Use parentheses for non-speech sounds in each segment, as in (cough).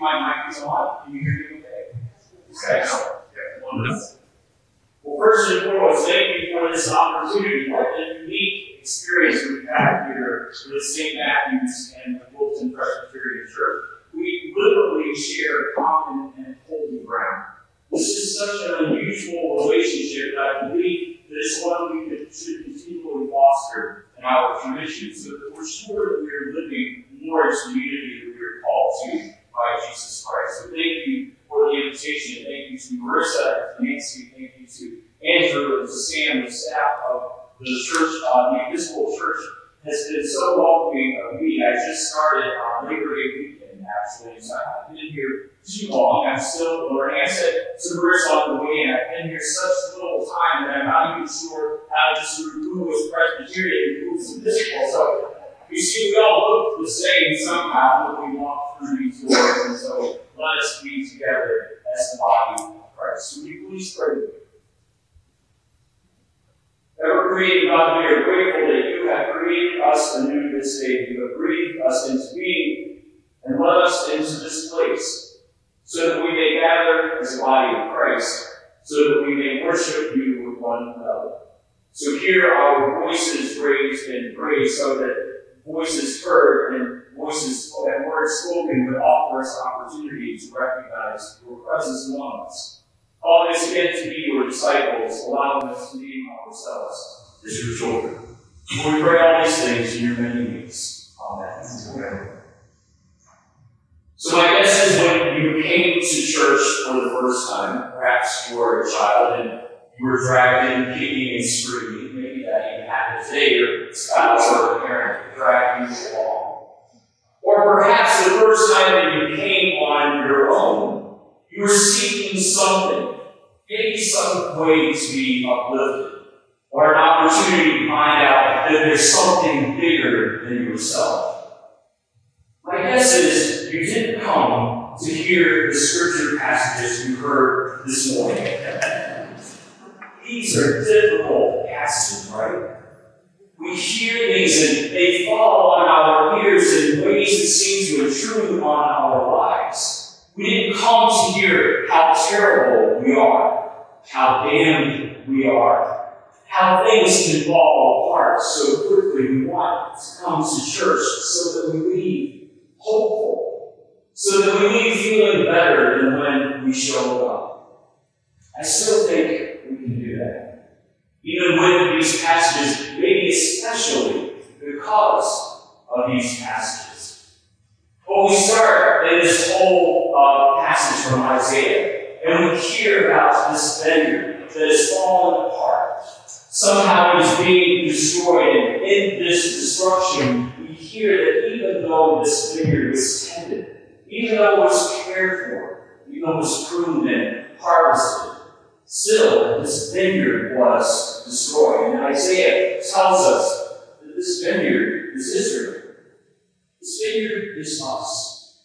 My mic is on. Can you hear me okay? Well, first and foremost, thank you for this opportunity. What a unique experience we've had here with St. Matthew's and the Wilton Presbyterian Church. We literally share common and holy ground. This is such an unusual relationship that I believe that it's one we should continually foster in our tradition so that we're sure that we're living more as the unity that we're called to by Jesus Christ. So thank you for the invitation. Thank you to Marissa, and Nancy, thank you to Andrew and Sam, the staff of the church, uh, the Episcopal Church has been so welcoming of me. I just started on Labor Day weekend, actually, so I haven't been here too long. I'm still learning. I said to Marissa on the way in, I've been here such little time that I'm not even sure how to sort of move as Presbyterian and move as Episcopal. So you see, we all look the same somehow when we walk through these doors, and so let us be together as the body of Christ. So you please pray with me? Ever creating God, we are grateful that you have created us anew this day. You have breathed us into being and led us into this place so that we may gather as a body of Christ, so that we may worship you with one another. So hear our voices raised in praise so that voices heard and voices and words spoken would offer us opportunity to recognize your presence among us. Calling us again to be your disciples, allowing us to name ourselves as your children. We pray all these things in your many names. Amen. So my guess is when you came to church for the first time, perhaps you were a child and you were dragged in kicking and screaming. Maybe that even happened today. Your spouse or parent dragged you along. Or perhaps the first time that you came on your own, you were seeking something, maybe some way to be uplifted, or an opportunity to find out that there's something bigger than yourself. My guess is you didn't come to hear the scripture passages you heard this morning. (laughs) These are difficult passages, right? We hear these and they fall on our ears in ways that seem to intrude on our lives. We didn't come to hear how terrible we are, how damned we are, how things can fall apart so quickly. We want to come to church so that we leave hopeful, so that we leave feeling better than when we show up. I still think we can do that. Even with these passages, maybe especially because of these passages. Well, we start in this whole uh, passage from Isaiah, and we hear about this vineyard that is fallen apart. Somehow it is being destroyed, and in this destruction, we hear that though this vineyard was tended, even though it was cared for, even though it was pruned and harvested, Still, this vineyard was destroyed. And Isaiah tells us that this vineyard is Israel. This vineyard is us.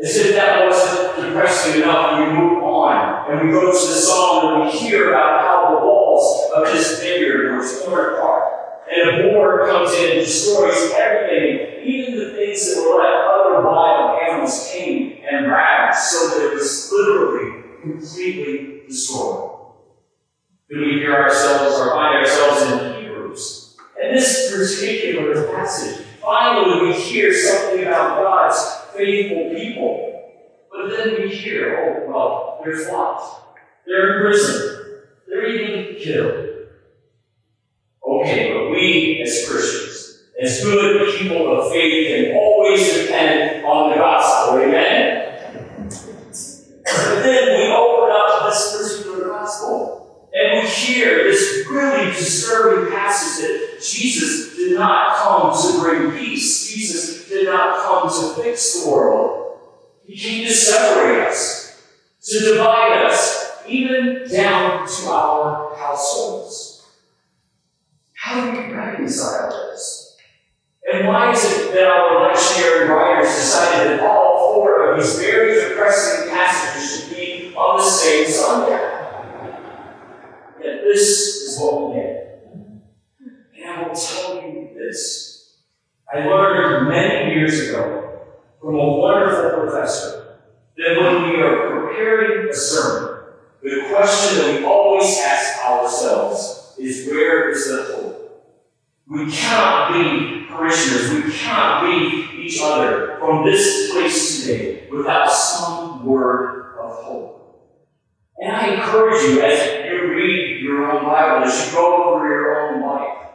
As if that wasn't depressing enough, we move on and we go to the psalm and we hear about how the walls of this vineyard were torn apart. And a boar comes in and destroys everything, even the things that were let other wild animals tame and ravage, so that it was literally completely destroyed. Then we hear ourselves or find ourselves in Hebrews. And this particular passage, finally we hear something about God's faithful people. But then we hear, oh, well, they're flogged. They're in prison. They're even killed. Okay, but we as Christians, as good people of faith, can always depend on the gospel. Amen? But then we open up this particular gospel and we hear this really disturbing passage that Jesus did not come to bring peace. Jesus did not come to fix the world. He came to separate us, to divide us, even down to our households. How do we reconcile this? And why is it that our lectionary writers decided that all four of these very depressing passages should be on the same Sunday? Yet this is what we get. And I will tell you this I learned many years ago from a wonderful professor that when we are preparing a sermon, the question that we always ask ourselves is where is the hope? We cannot be parishioners, we cannot be each other from this place today without some word of hope. And I encourage you as you read your own Bible, as you go through your own life,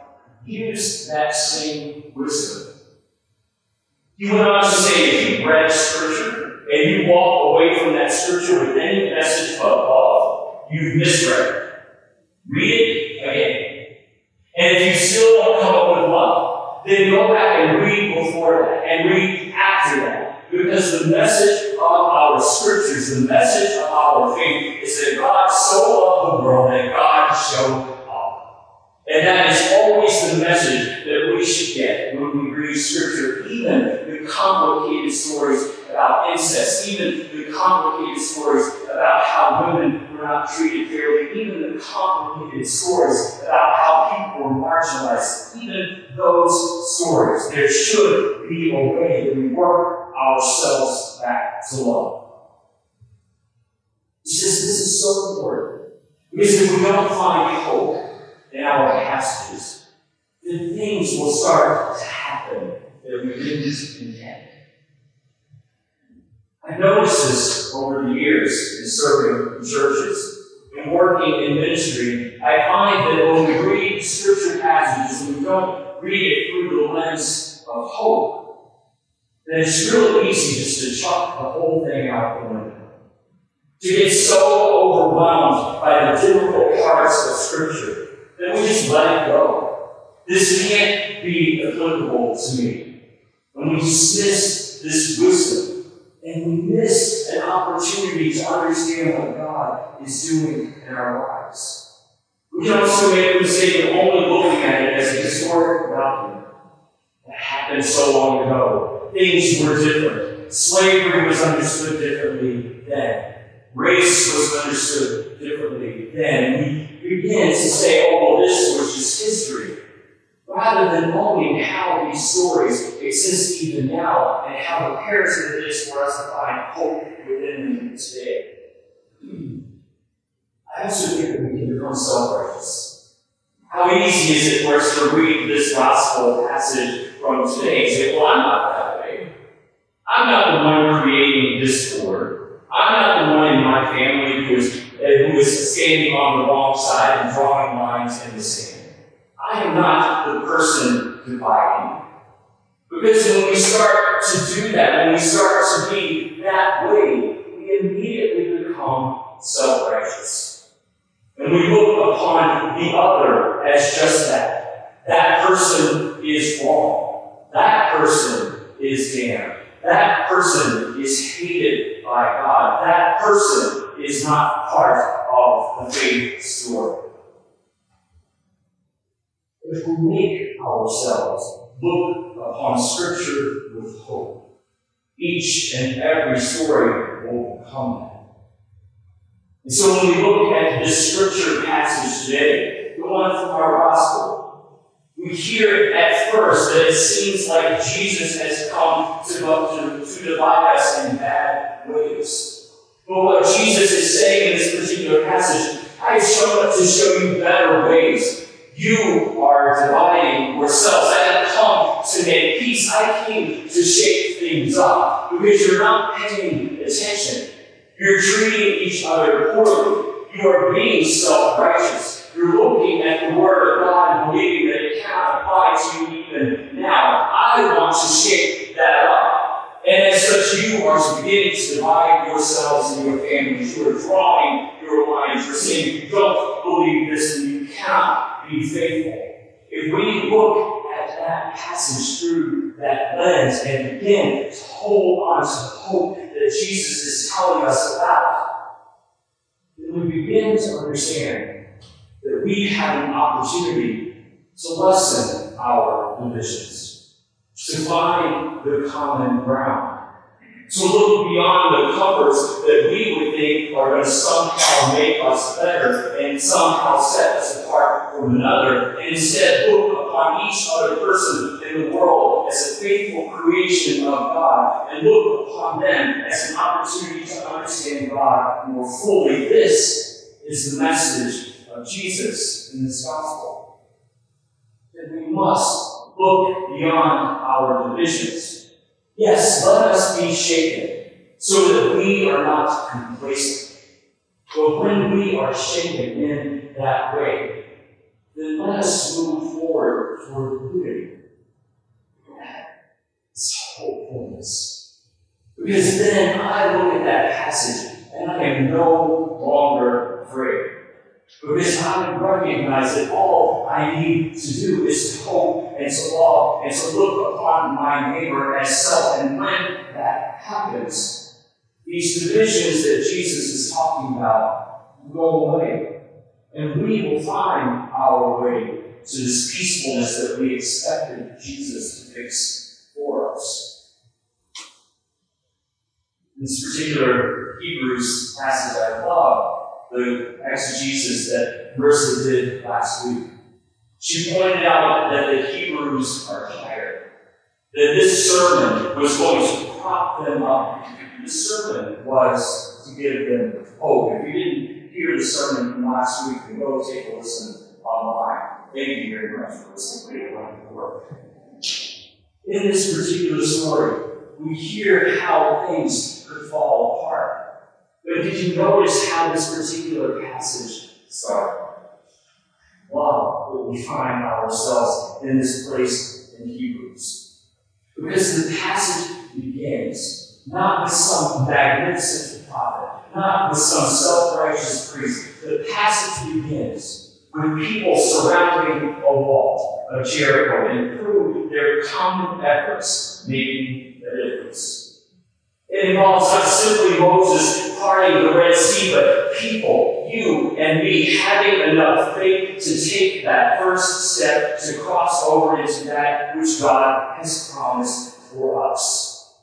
use that same wisdom. He went on to say, if you read Scripture and you walk away from that Scripture with any message but love, you've misread it. Read it again. And if you still don't come up with love, then go back and read before that and read after that. Because the message of our scriptures, the message of our faith is that God so loved the world that God showed up. and that is always the message that we should get when we read Scripture, even the complicated stories about incest, even the complicated stories about how women were not treated fairly, even the complicated stories about how people were marginalized, even those stories. There should be a way we work ourselves back to love. He says this is so important. Because if we don't find hope, in our passages, then things will start to happen that we didn't intend. I've noticed this over the years in serving in churches and working in ministry. I find that when we read scripture passages and we don't read it through the lens of hope, then it's really easy just to chuck the whole thing out the window. To get so overwhelmed by the difficult parts of Scripture that we just let it go. This can't be applicable to me. When we dismiss this wisdom, and we miss an opportunity to understand what God is doing in our lives. We can also make the mistake of only looking at it as a historic document that happened so long ago. Things were different. Slavery was understood differently then. Race was understood differently then. We begin to say, oh, well, this was just history, rather than owning how these stories exist even now and how imperative it is for us to find hope within them today. (clears throat) I also think that we can become self-righteous. How easy is it for us to read this gospel passage from today and say, well, I'm not that way. I'm not the one creating discord. I'm not the one in my family who is uh, who is standing on the wrong side and drawing lines in the sand. I am not the person dividing. Because when we start to do that, when we start to be that way, we immediately become self righteous. And we look upon the other as just that. That person is wrong. That person is damned. That person is hated by God. That person is not part of the faith story. If we make ourselves look upon Scripture with hope, each and every story will become that. And so when we look at this Scripture passage today, the one from our Gospel, we hear at first that it seems like Jesus has come to, to, to divide us in bad ways. But what Jesus is saying in this particular passage, I have shown up to show you better ways. You are dividing yourselves. I didn't come to make peace. I came to shake things up because you're not paying attention. You're treating each other poorly. You are being self-righteous. You're looking at the Word of God and believing that it cannot apply to you even now. I want to shake that up. And as such, you are beginning to divide yourselves and your families. You are drawing your lines. You're saying, you don't believe this and you cannot be faithful. If we look at that passage through that lens and begin to hold on to the hope that Jesus is telling us about, then we begin to understand that we have an opportunity to lessen our divisions to find the common ground. To look beyond the covers that we would think are going to somehow make us better and somehow set us apart from another, and instead look upon each other person in the world as a faithful creation of God and look upon them as an opportunity to understand God more fully. This is the message of Jesus in this gospel. That we must look beyond our divisions. Yes, let us be shaken so that we are not complacent. But when we are shaken in that way, then let us move forward toward unity. It's hopefulness. Because then I look at that passage and I am no longer afraid. Because to recognize that all I need to do is to hope and to love and to look upon my neighbor as self. And when that happens, these divisions that Jesus is talking about go away. And we will find our way to this peacefulness that we expected Jesus to fix for us. In this particular Hebrews passage, I love the exegesis that Marissa did last week. She pointed out that the Hebrews are tired, that this sermon was going to prop them up. The sermon was to give them hope. If you didn't hear the sermon from last week, then go take a listen online. Thank you very much for listening. In this particular story, we hear how things could fall apart. But did you notice how this particular passage started? Wow, will we find ourselves in this place in Hebrews? Because the passage begins not with some magnificent prophet, not with some self righteous priest. The passage begins with people surrounding a wall of Jericho and through their common efforts making a difference. It involves not simply Moses parting the Red Sea, but people, you and me, having enough faith to take that first step to cross over into that which God has promised for us.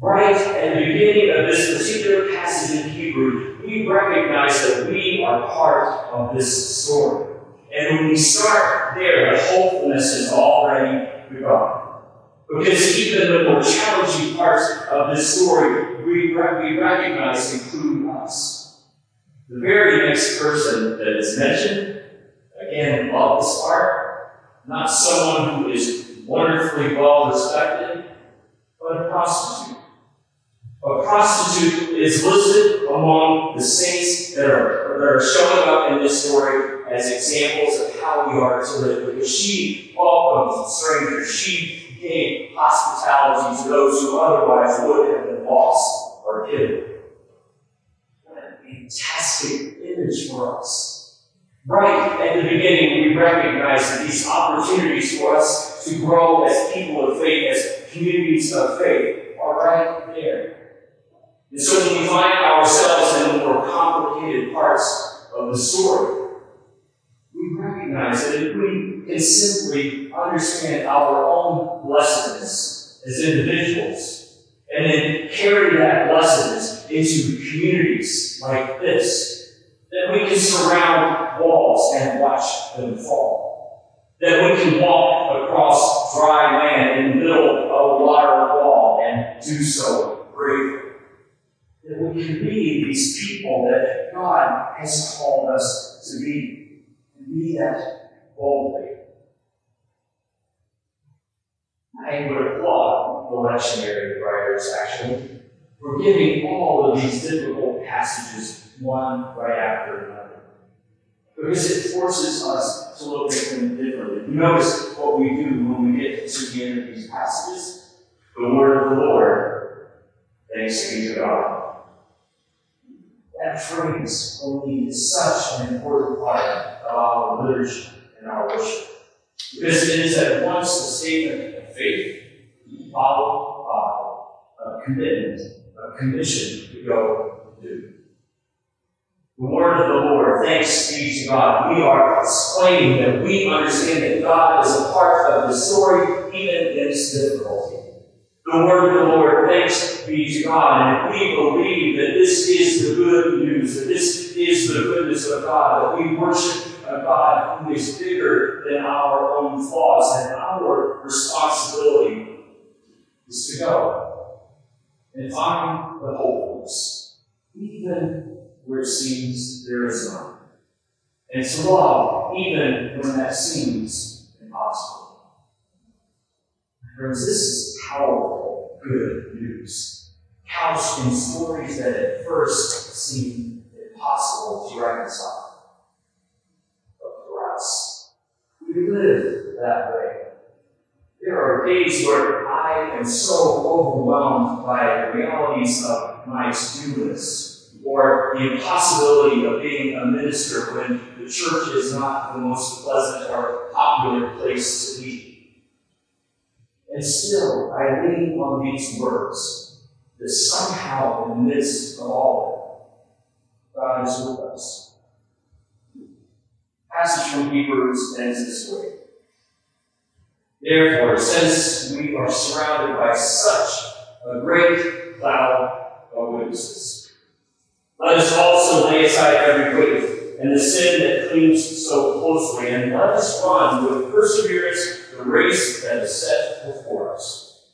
Right at the beginning of this particular passage in Hebrew, we recognize that we are part of this story. And when we start there, the hopefulness is already begun. Because even the more challenging parts of this story, we, we recognize include us. The very next person that is mentioned, again, love this part, not someone who is wonderfully well respected, but a prostitute. A prostitute is listed among the saints that are, that are showing up in this story as examples of how we are to live because she welcomes strangers. She gave hospitality to those who otherwise would have been lost or killed. What a fantastic image for us. Right at the beginning, we recognize that these opportunities for us to grow as people of faith, as communities of faith, are right there. And so when we find ourselves in the more complicated parts of the story, we recognize that if we can simply understand our own blessedness as individuals, and then carry that blessedness into communities like this, that we can surround walls and watch them fall. That we can walk across dry land in the middle of a water wall and do so bravely. That we can be these people that God has called us to be and be that boldly. I would applaud the lectionary writers, actually, for giving all of these difficult passages one right after another. Because it forces us to look at them differently. Notice what we do when we get to the end of these passages? The word of the Lord, thanks be to God. That phrase, only, is such an important part of our liturgy and our worship. Because it is at once the statement faith, followed by uh, a commitment, a commission to go do. The word of the Lord, thanks be to God. We are explaining that we understand that God is a part of the story, even in its difficulty. The word of the Lord, thanks be to God. And we believe that this is the good news, that this is the goodness of God, that we worship God who is bigger than our own flaws and our responsibility is to go and find the hopefulness, even where it seems there is none. And to love even when that seems impossible. Friends, this is powerful, good news. Couched in stories that at first seem impossible to reconcile. But for us, we live that way. There are days where I am so overwhelmed by the realities of my to-do list or the impossibility of being a minister when the church is not the most pleasant or popular place to be. And still, I lean on these words that somehow, in the midst of all God is with us. Passage from Hebrews ends this way. Therefore, since we are surrounded by such a great cloud of witnesses, let us also lay aside every weight and the sin that clings so closely, and let us run with perseverance the race that is set before us,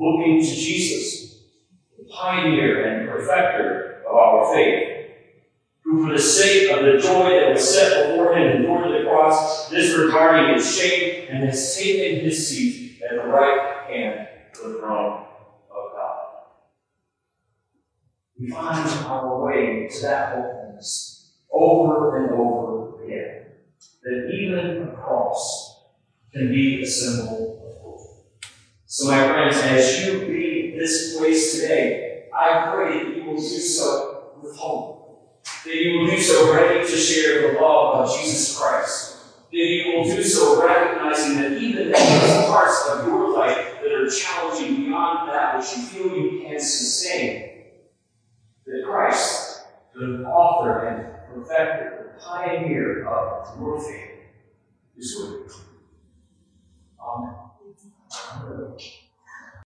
looking to Jesus, the pioneer and perfecter of our faith, who for the sake of the joy that was set before him endured the cross, disregarding its shame, and has taken his seat at the right hand of the throne of God. We find our way to that hopefulness over and over again. That even a cross can be a symbol of hope. So, my friends, as you leave this place today, I pray that you will do so with hope that you will do so ready to share the love of Jesus Christ. That you will do so recognizing that even in those parts of your life that are challenging beyond that which you feel you can sustain, that Christ, the author and perfecter, the pioneer of your faith, is with you. Amen.